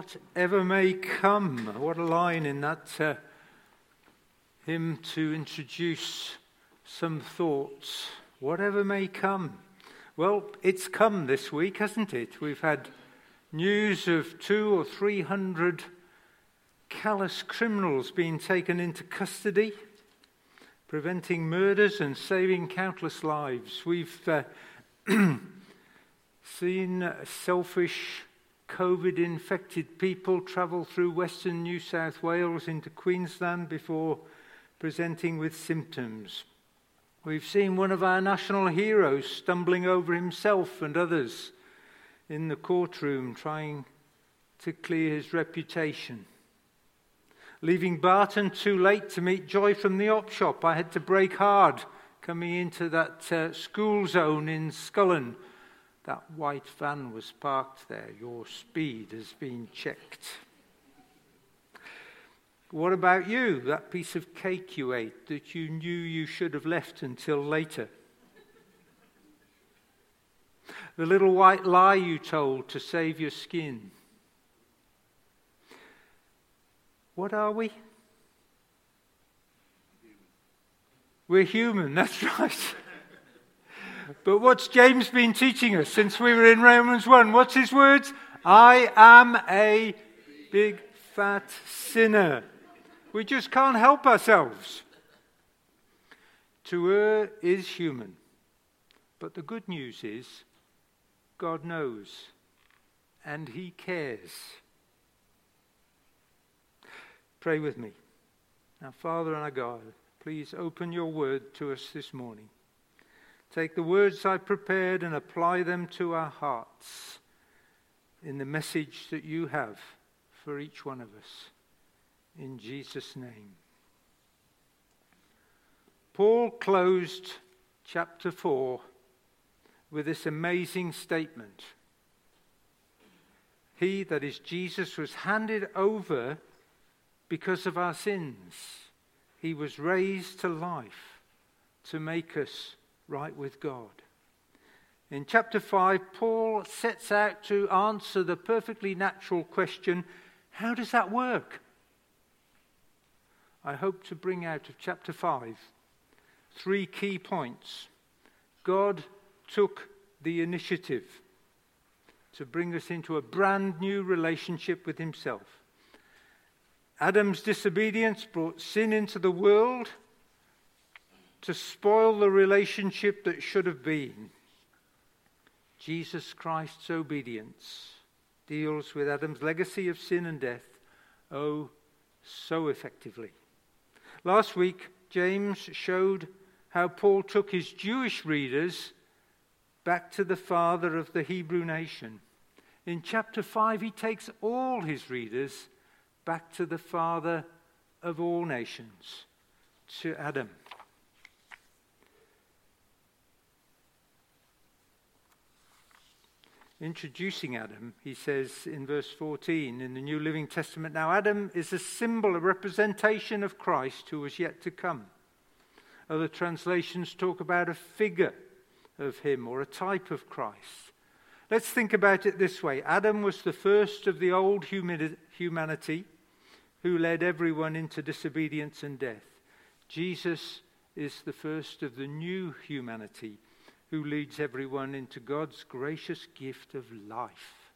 whatever may come. What a line in that uh, hymn to introduce some thoughts. Whatever may come. Well, it's come this week, hasn't it? We've had news of two or three hundred callous criminals being taken into custody, preventing murders and saving countless lives. We've uh, seen selfish COVID infected people travel through western New South Wales into Queensland before presenting with symptoms. We've seen one of our national heroes stumbling over himself and others in the courtroom trying to clear his reputation. Leaving Barton too late to meet Joy from the op shop, I had to brake hard coming into that uh, school zone in Scullin that white van was parked there. Your speed has been checked. What about you? That piece of cake you ate that you knew you should have left until later? The little white lie you told to save your skin? What are we? We're human, that's right. But what's James been teaching us since we were in Romans 1? What's his words? I am a big fat sinner. We just can't help ourselves. To err is human. But the good news is God knows and He cares. Pray with me. Now, Father and our God, please open your word to us this morning. Take the words I prepared and apply them to our hearts in the message that you have for each one of us. In Jesus' name. Paul closed chapter 4 with this amazing statement. He, that is Jesus, was handed over because of our sins. He was raised to life to make us right with God. In chapter 5, Paul sets out to answer the perfectly natural question how does that work? I hope to bring out of chapter 5 three key points. God took the initiative to bring us into a brand new relationship with Himself. Adam's disobedience brought sin into the world to spoil the relationship that should have been. Jesus Christ's obedience deals with Adam's legacy of sin and death, oh, so effectively. Last week, James showed how Paul took his Jewish readers back to the father of the Hebrew nation. In chapter 5, he takes all his readers back to the father of all nations, to Adam. Introducing Adam, he says in verse 14 in the New Living Testament Now, Adam is a symbol, a representation of Christ who was yet to come. Other translations talk about a figure of him or a type of Christ. Let's think about it this way Adam was the first of the old humanity who led everyone into disobedience and death. Jesus is the first of the new humanity who leads everyone into God's gracious gift of life.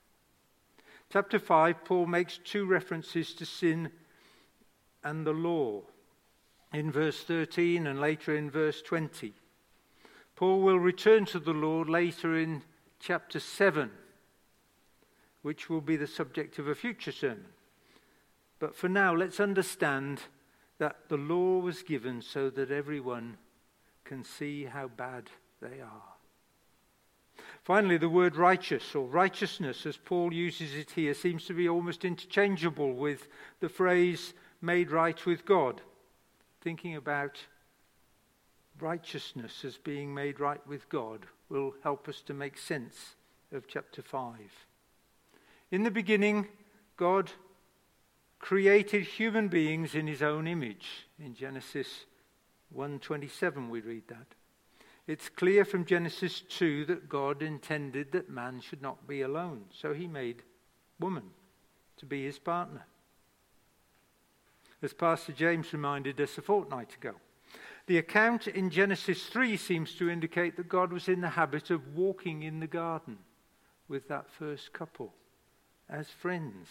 Chapter 5, Paul makes two references to sin and the law in verse 13 and later in verse 20. Paul will return to the law later in chapter 7, which will be the subject of a future sermon. But for now, let's understand that the law was given so that everyone can see how bad they are. Finally, the word righteous or righteousness, as Paul uses it here, seems to be almost interchangeable with the phrase made right with God. Thinking about righteousness as being made right with God will help us to make sense of chapter 5. In the beginning, God created human beings in his own image. In Genesis 1:27 we read that. It's clear from Genesis 2 that God intended that man should not be alone, so he made woman to be his partner. As Pastor James reminded us a fortnight ago, the account in Genesis 3 seems to indicate that God was in the habit of walking in the garden with that first couple as friends.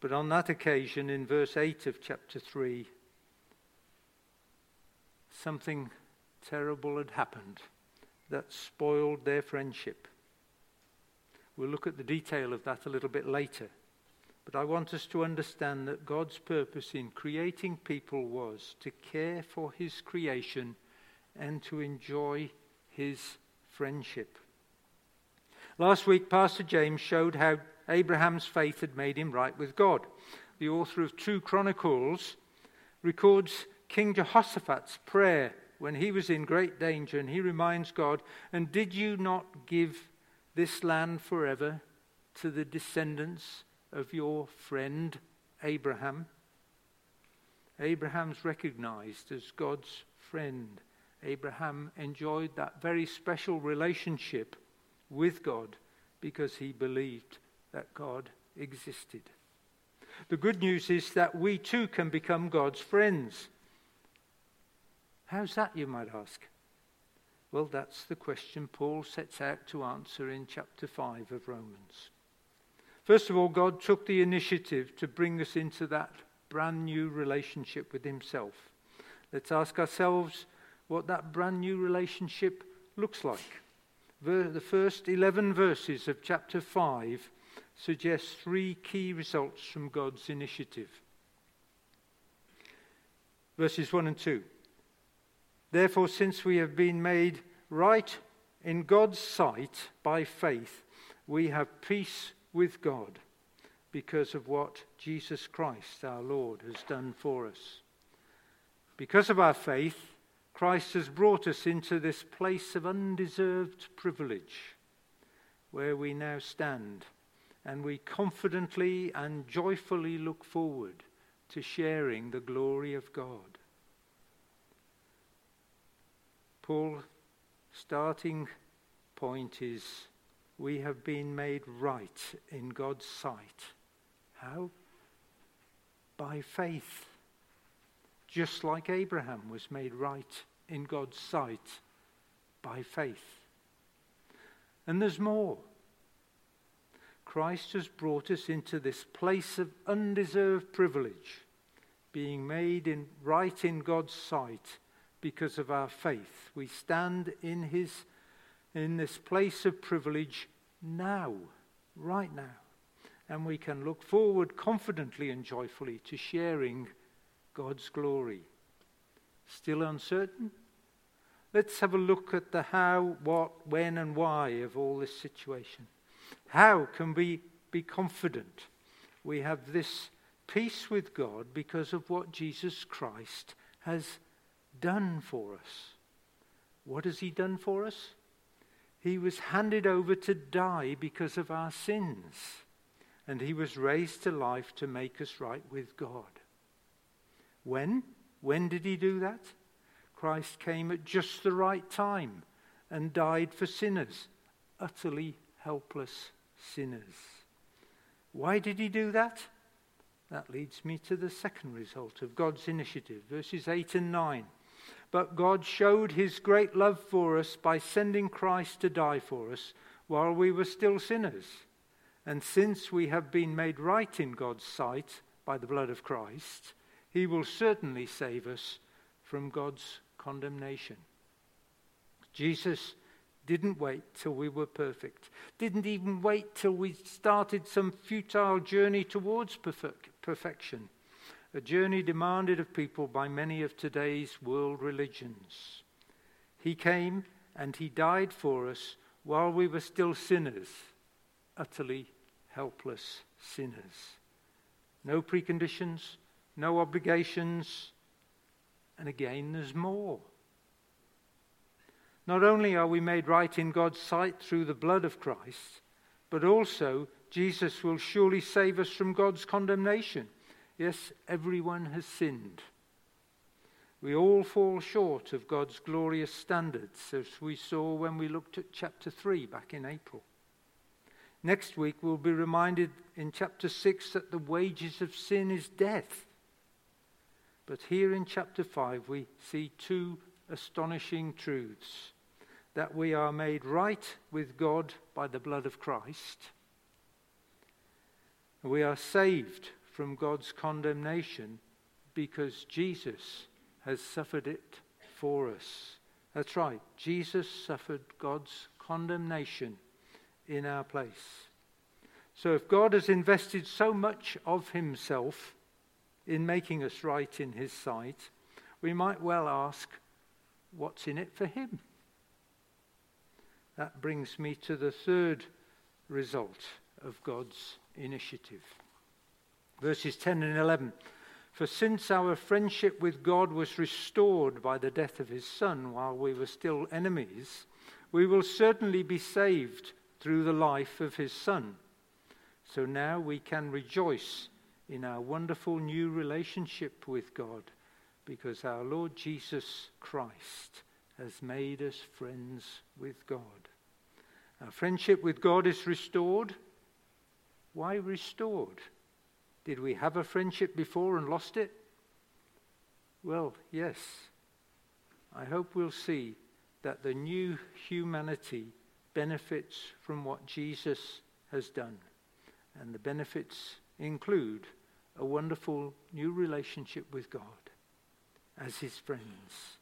But on that occasion, in verse 8 of chapter 3, something terrible had happened that spoiled their friendship. We'll look at the detail of that a little bit later. But I want us to understand that God's purpose in creating people was to care for his creation and to enjoy his friendship. Last week, Pastor James showed how Abraham's faith had made him right with God. The author of 2 Chronicles records King Jehoshaphat's prayer when he was in great danger, and he reminds God, And did you not give this land forever to the descendants of your friend Abraham? Abraham's recognized as God's friend. Abraham enjoyed that very special relationship with God because he believed that God existed. The good news is that we too can become God's friends. How's that, you might ask? Well, that's the question Paul sets out to answer in chapter 5 of Romans. First of all, God took the initiative to bring us into that brand new relationship with Himself. Let's ask ourselves what that brand new relationship looks like. The first 11 verses of chapter 5 suggest three key results from God's initiative. Verses 1 and 2. Therefore, since we have been made right in God's sight by faith, we have peace with God because of what Jesus Christ our Lord has done for us. Because of our faith, Christ has brought us into this place of undeserved privilege where we now stand and we confidently and joyfully look forward to sharing the glory of God. Paul's starting point is we have been made right in God's sight. How? By faith just like Abraham was made right in God's sight by faith. And there's more. Christ has brought us into this place of undeserved privilege, being made in, right in God's sight because of our faith. We stand in, his, in this place of privilege now, right now. And we can look forward confidently and joyfully to sharing God's glory. Still uncertain? Let's have a look at the how, what, when, and why of all this situation. How can we be confident we have this peace with God because of what Jesus Christ has done for us? What has He done for us? He was handed over to die because of our sins, and He was raised to life to make us right with God. When? When did he do that? Christ came at just the right time and died for sinners, utterly helpless sinners. Why did he do that? That leads me to the second result of God's initiative, verses 8 and 9. But God showed his great love for us by sending Christ to die for us while we were still sinners. And since we have been made right in God's sight by the blood of Christ, he will certainly save us from God's condemnation. Jesus didn't wait till we were perfect, didn't even wait till we started some futile journey towards perfect, perfection, a journey demanded of people by many of today's world religions. He came and he died for us while we were still sinners, utterly helpless sinners. No preconditions, no obligations. And again, there's more. Not only are we made right in God's sight through the blood of Christ, but also Jesus will surely save us from God's condemnation. Yes, everyone has sinned. We all fall short of God's glorious standards, as we saw when we looked at chapter 3 back in April. Next week, we'll be reminded in chapter 6 that the wages of sin is death. But here in chapter 5, we see two astonishing truths that we are made right with God by the blood of Christ, we are saved from God's condemnation because Jesus has suffered it for us. That's right, Jesus suffered God's condemnation in our place. So if God has invested so much of himself in making us right in his sight, we might well ask, what's in it for him? That brings me to the third result of God's initiative. Verses 10 and 11. For since our friendship with God was restored by the death of his Son while we were still enemies, we will certainly be saved through the life of his Son. So now we can rejoice in our wonderful new relationship with God because our Lord Jesus Christ has made us friends with God. Our friendship with God is restored. Why restored? Did we have a friendship before and lost it? Well, yes. I hope we'll see that the new humanity benefits from what Jesus has done. And the benefits include a wonderful new relationship with God as his friends.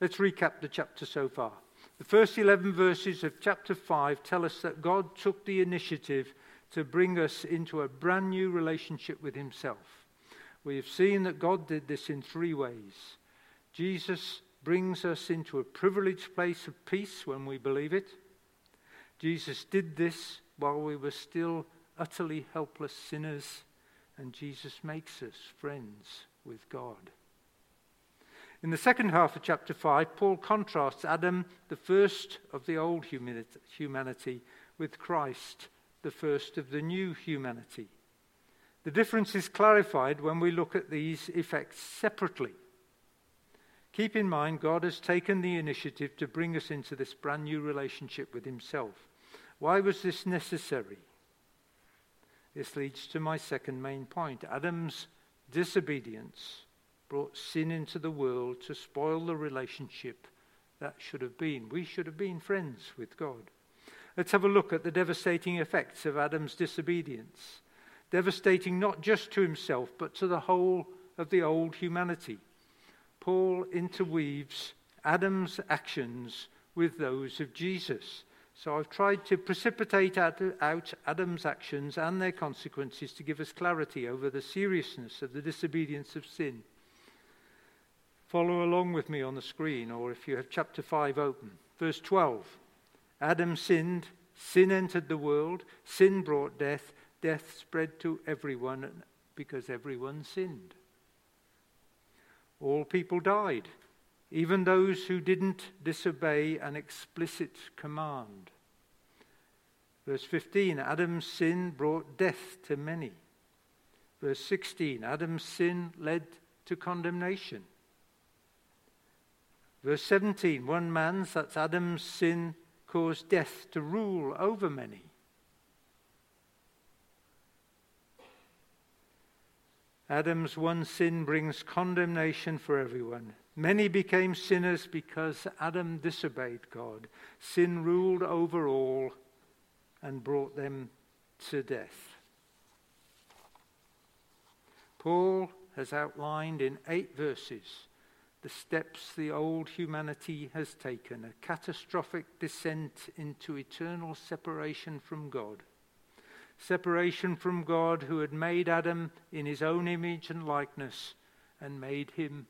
Let's recap the chapter so far. The first 11 verses of chapter 5 tell us that God took the initiative to bring us into a brand new relationship with himself. We have seen that God did this in three ways. Jesus brings us into a privileged place of peace when we believe it. Jesus did this while we were still utterly helpless sinners, and Jesus makes us friends with God. In the second half of chapter 5, Paul contrasts Adam, the first of the old humanity, with Christ, the first of the new humanity. The difference is clarified when we look at these effects separately. Keep in mind, God has taken the initiative to bring us into this brand new relationship with Himself. Why was this necessary? This leads to my second main point Adam's disobedience brought sin into the world to spoil the relationship that should have been. We should have been friends with God. Let's have a look at the devastating effects of Adam's disobedience. Devastating not just to himself, but to the whole of the old humanity. Paul interweaves Adam's actions with those of Jesus. So I've tried to precipitate out Adam's actions and their consequences to give us clarity over the seriousness of the disobedience of sin. Follow along with me on the screen, or if you have chapter 5 open. Verse 12 Adam sinned, sin entered the world, sin brought death, death spread to everyone because everyone sinned. All people died, even those who didn't disobey an explicit command. Verse 15 Adam's sin brought death to many. Verse 16 Adam's sin led to condemnation. Verse 17 one man's, that's Adam's sin, caused death to rule over many. Adam's one sin brings condemnation for everyone. Many became sinners because Adam disobeyed God. Sin ruled over all and brought them to death. Paul has outlined in eight verses the steps the old humanity has taken a catastrophic descent into eternal separation from God. Separation from God, who had made Adam in his own image and likeness and made him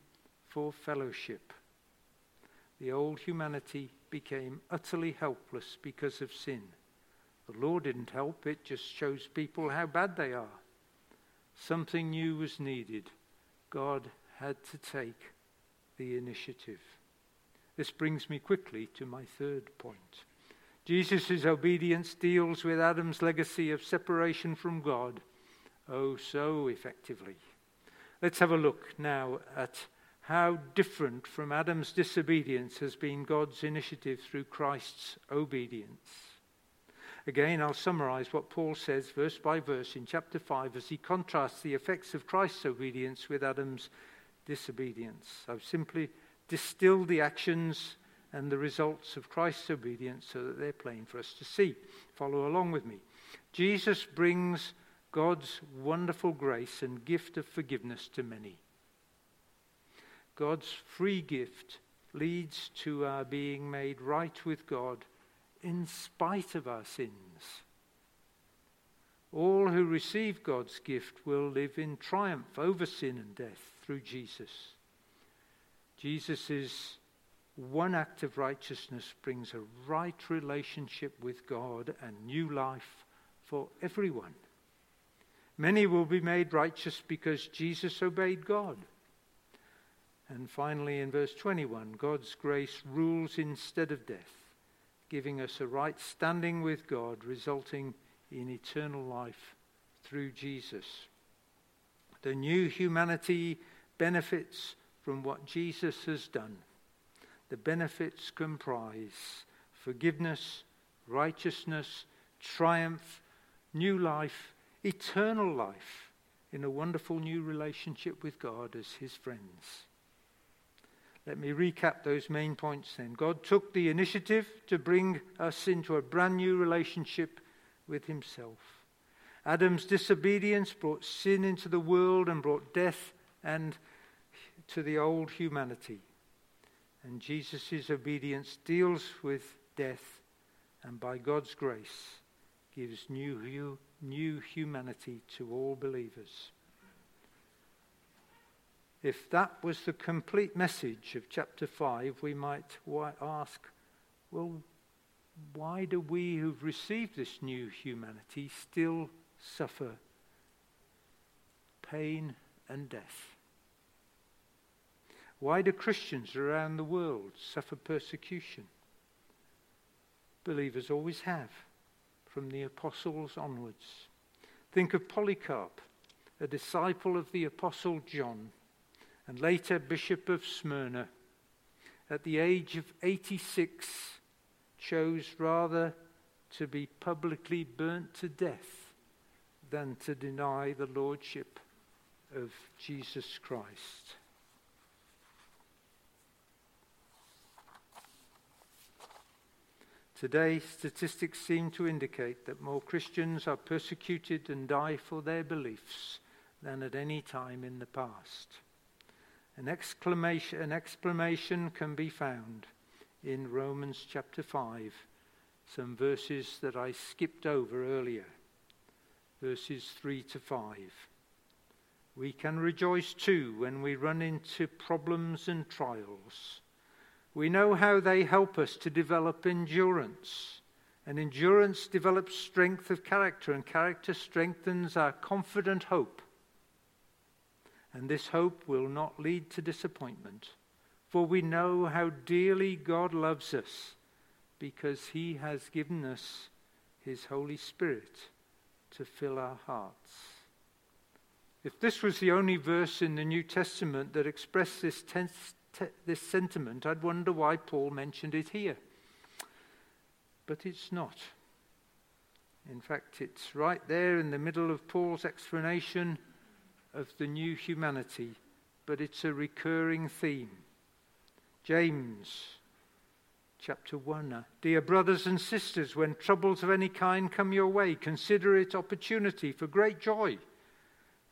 for fellowship. The old humanity became utterly helpless because of sin. The law didn't help, it just shows people how bad they are. Something new was needed. God had to take the initiative. This brings me quickly to my third point. Jesus' obedience deals with Adam's legacy of separation from God, oh, so effectively. Let's have a look now at how different from Adam's disobedience has been God's initiative through Christ's obedience. Again, I'll summarize what Paul says verse by verse in chapter 5 as he contrasts the effects of Christ's obedience with Adam's disobedience. I've simply distilled the actions and the results of Christ's obedience so that they're plain for us to see. Follow along with me. Jesus brings God's wonderful grace and gift of forgiveness to many. God's free gift leads to our being made right with God in spite of our sins. All who receive God's gift will live in triumph over sin and death through Jesus. Jesus' one act of righteousness brings a right relationship with God and new life for everyone. Many will be made righteous because Jesus obeyed God. And finally, in verse 21, God's grace rules instead of death giving us a right standing with God, resulting in eternal life through Jesus. The new humanity benefits from what Jesus has done. The benefits comprise forgiveness, righteousness, triumph, new life, eternal life in a wonderful new relationship with God as his friends. Let me recap those main points then. God took the initiative to bring us into a brand new relationship with Himself. Adam's disobedience brought sin into the world and brought death and to the old humanity. And Jesus' obedience deals with death and by God's grace gives new, new humanity to all believers. If that was the complete message of chapter 5, we might ask, well, why do we who've received this new humanity still suffer pain and death? Why do Christians around the world suffer persecution? Believers always have, from the apostles onwards. Think of Polycarp, a disciple of the apostle John and later Bishop of Smyrna, at the age of 86, chose rather to be publicly burnt to death than to deny the lordship of Jesus Christ. Today, statistics seem to indicate that more Christians are persecuted and die for their beliefs than at any time in the past. An exclamation, an exclamation can be found in Romans chapter 5, some verses that I skipped over earlier, verses 3 to 5. We can rejoice too when we run into problems and trials. We know how they help us to develop endurance. And endurance develops strength of character, and character strengthens our confident hope and this hope will not lead to disappointment, for we know how dearly God loves us because he has given us his Holy Spirit to fill our hearts. If this was the only verse in the New Testament that expressed this, tense, te- this sentiment, I'd wonder why Paul mentioned it here. But it's not. In fact, it's right there in the middle of Paul's explanation of the new humanity, but it's a recurring theme. James chapter 1. Uh, Dear brothers and sisters, when troubles of any kind come your way, consider it opportunity for great joy.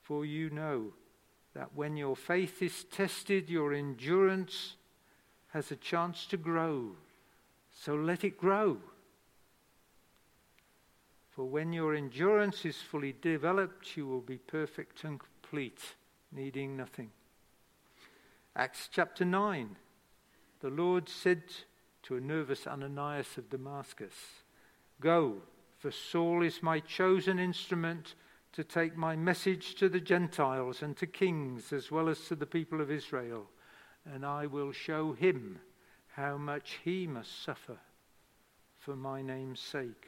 For you know that when your faith is tested, your endurance has a chance to grow. So let it grow. For when your endurance is fully developed, you will be perfect and complete, needing nothing. Acts chapter 9. The Lord said to a nervous Ananias of Damascus, Go, for Saul is my chosen instrument to take my message to the Gentiles and to kings as well as to the people of Israel, and I will show him how much he must suffer for my name's sake.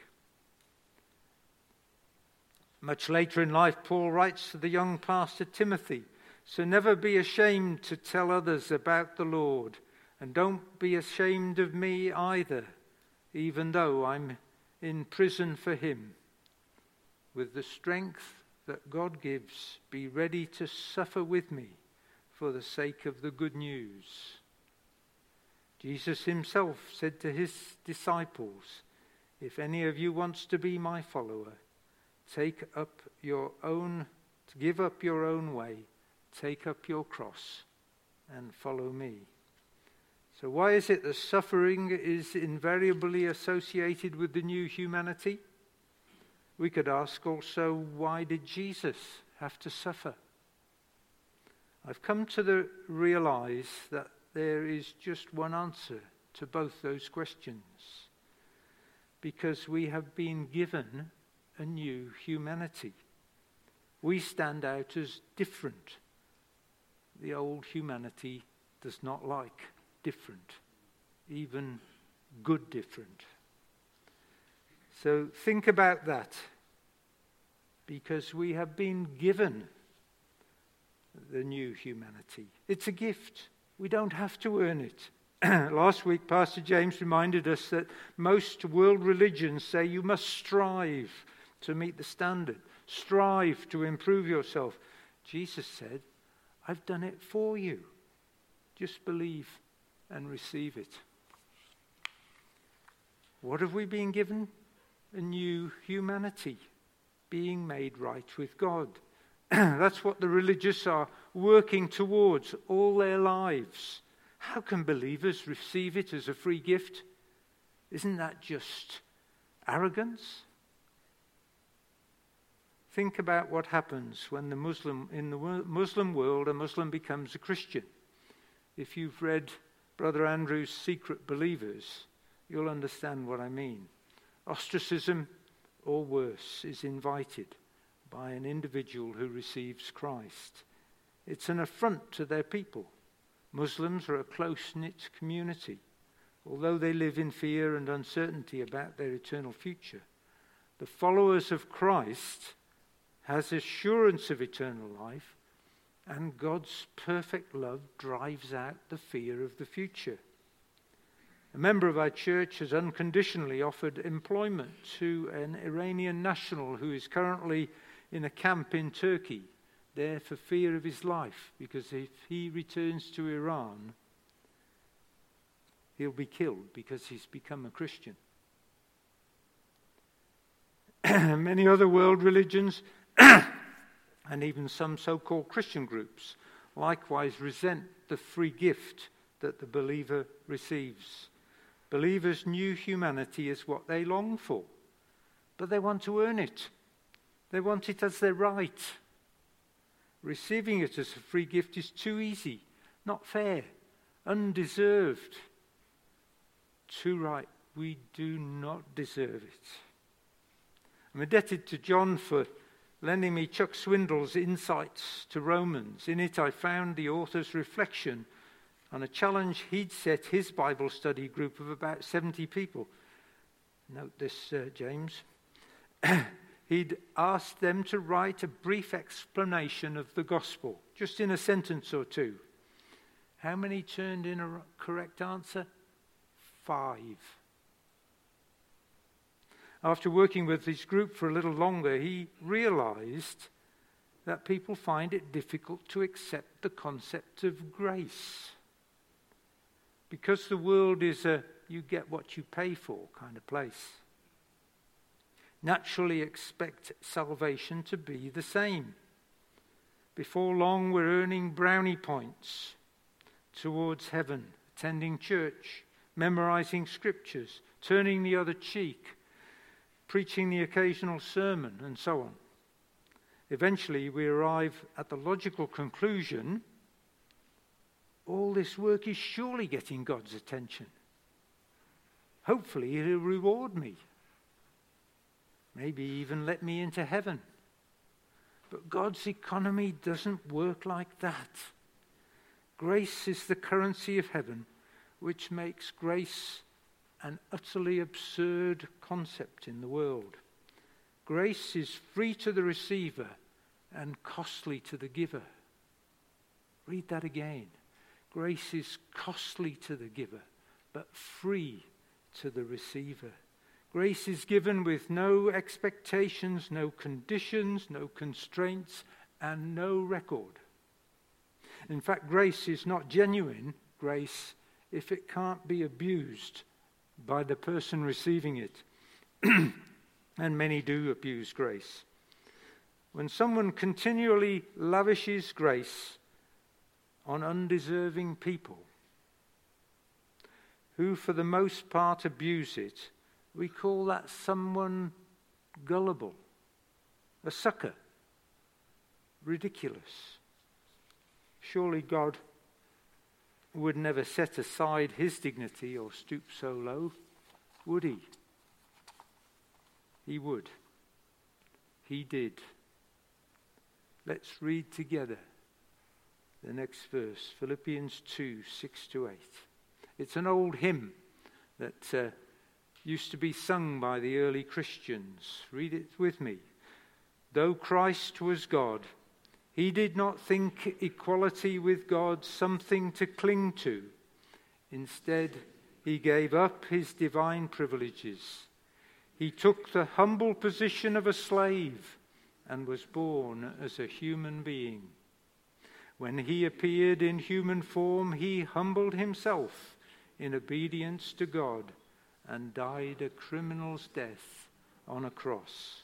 Much later in life, Paul writes to the young pastor Timothy So never be ashamed to tell others about the Lord, and don't be ashamed of me either, even though I'm in prison for Him, with the strength that God gives, be ready to suffer with me for the sake of the good news. Jesus himself said to his disciples, If any of you wants to be my follower, take up your own, give up your own way, take up your cross, and follow me. So, why is it that suffering is invariably associated with the new humanity? We could ask also, why did Jesus have to suffer? I've come to the, realize that there is just one answer to both those questions. Because we have been given a new humanity. We stand out as different. The old humanity does not like different, even good different. So think about that because we have been given the new humanity. It's a gift. We don't have to earn it. Last week, Pastor James reminded us that most world religions say you must strive to meet the standard, strive to improve yourself. Jesus said, I've done it for you. Just believe and receive it. What have we been given? A new humanity, being made right with God. That's what the religious are working towards all their lives. How can believers receive it as a free gift? Isn't that just arrogance? Think about what happens when the Muslim in the Muslim world a Muslim becomes a Christian. If you've read Brother Andrew's Secret Believers, you'll understand what I mean. Ostracism, or worse, is invited by an individual who receives Christ. It's an affront to their people. Muslims are a close knit community. Although they live in fear and uncertainty about their eternal future, the followers of Christ has assurance of eternal life, and God's perfect love drives out the fear of the future. A member of our church has unconditionally offered employment to an Iranian national who is currently in a camp in Turkey, there for fear of his life, because if he returns to Iran, he'll be killed because he's become a Christian. Many other world religions, and even some so called Christian groups, likewise resent the free gift that the believer receives. Believers' new humanity is what they long for, but they want to earn it. They want it as their right. Receiving it as a free gift is too easy, not fair, undeserved. Too right. We do not deserve it. I'm indebted to John for lending me Chuck Swindoll's insights to Romans. In it, I found the author's reflection on a challenge he'd set his Bible study group of about 70 people. Note this, uh, James. he'd asked them to write a brief explanation of the gospel, just in a sentence or two. How many turned in a correct answer? Five. After working with this group for a little longer, he realized that people find it difficult to accept the concept of grace because the world is a you get what you pay for kind of place. Naturally expect salvation to be the same. Before long, we're earning brownie points towards heaven, attending church, memorizing scriptures, turning the other cheek, preaching the occasional sermon, and so on. Eventually, we arrive at the logical conclusion all this work is surely getting God's attention. Hopefully, He'll reward me. Maybe even let me into heaven. But God's economy doesn't work like that. Grace is the currency of heaven, which makes grace an utterly absurd concept in the world. Grace is free to the receiver and costly to the giver. Read that again. Grace is costly to the giver, but free to the receiver. Grace is given with no expectations, no conditions, no constraints, and no record. In fact, grace is not genuine grace if it can't be abused by the person receiving it. and many do abuse grace. When someone continually lavishes grace on undeserving people, who for the most part abuse it, we call that someone gullible, a sucker, ridiculous. Surely God would never set aside his dignity or stoop so low, would he? He would. He did. Let's read together the next verse Philippians 2 6 to 8. It's an old hymn that uh, used to be sung by the early Christians. Read it with me. Though Christ was God, he did not think equality with God something to cling to. Instead, he gave up his divine privileges. He took the humble position of a slave and was born as a human being. When he appeared in human form, he humbled himself in obedience to God and died a criminal's death on a cross.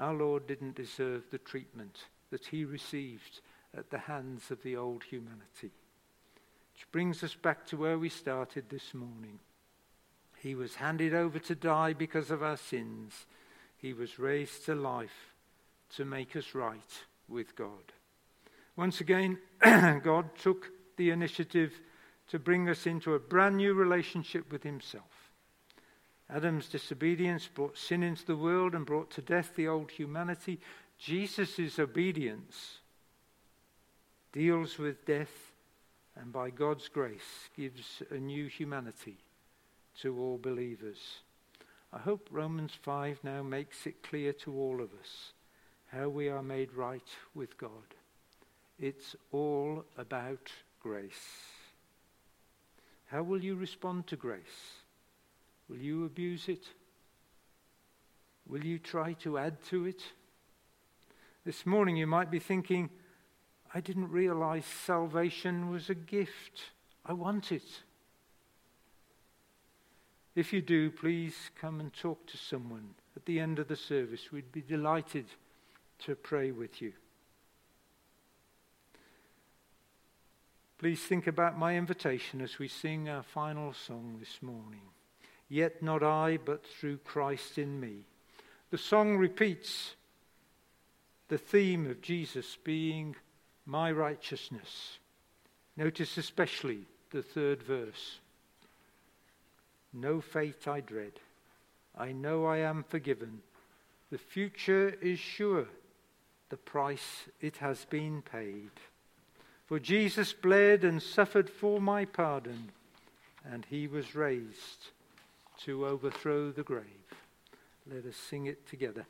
Our Lord didn't deserve the treatment that he received at the hands of the old humanity. Which brings us back to where we started this morning. He was handed over to die because of our sins. He was raised to life to make us right with God. Once again, God took the initiative to bring us into a brand new relationship with Himself. Adam's disobedience brought sin into the world and brought to death the old humanity. Jesus' obedience deals with death and by God's grace gives a new humanity to all believers. I hope Romans 5 now makes it clear to all of us how we are made right with God. It's all about grace. How will you respond to grace? Will you abuse it? Will you try to add to it? This morning you might be thinking, I didn't realize salvation was a gift. I want it. If you do, please come and talk to someone at the end of the service. We'd be delighted to pray with you. Please think about my invitation as we sing our final song this morning. Yet not I, but through Christ in me. The song repeats the theme of Jesus being my righteousness. Notice especially the third verse. No fate I dread. I know I am forgiven. The future is sure. The price it has been paid. For Jesus bled and suffered for my pardon, and he was raised to overthrow the grave. Let us sing it together.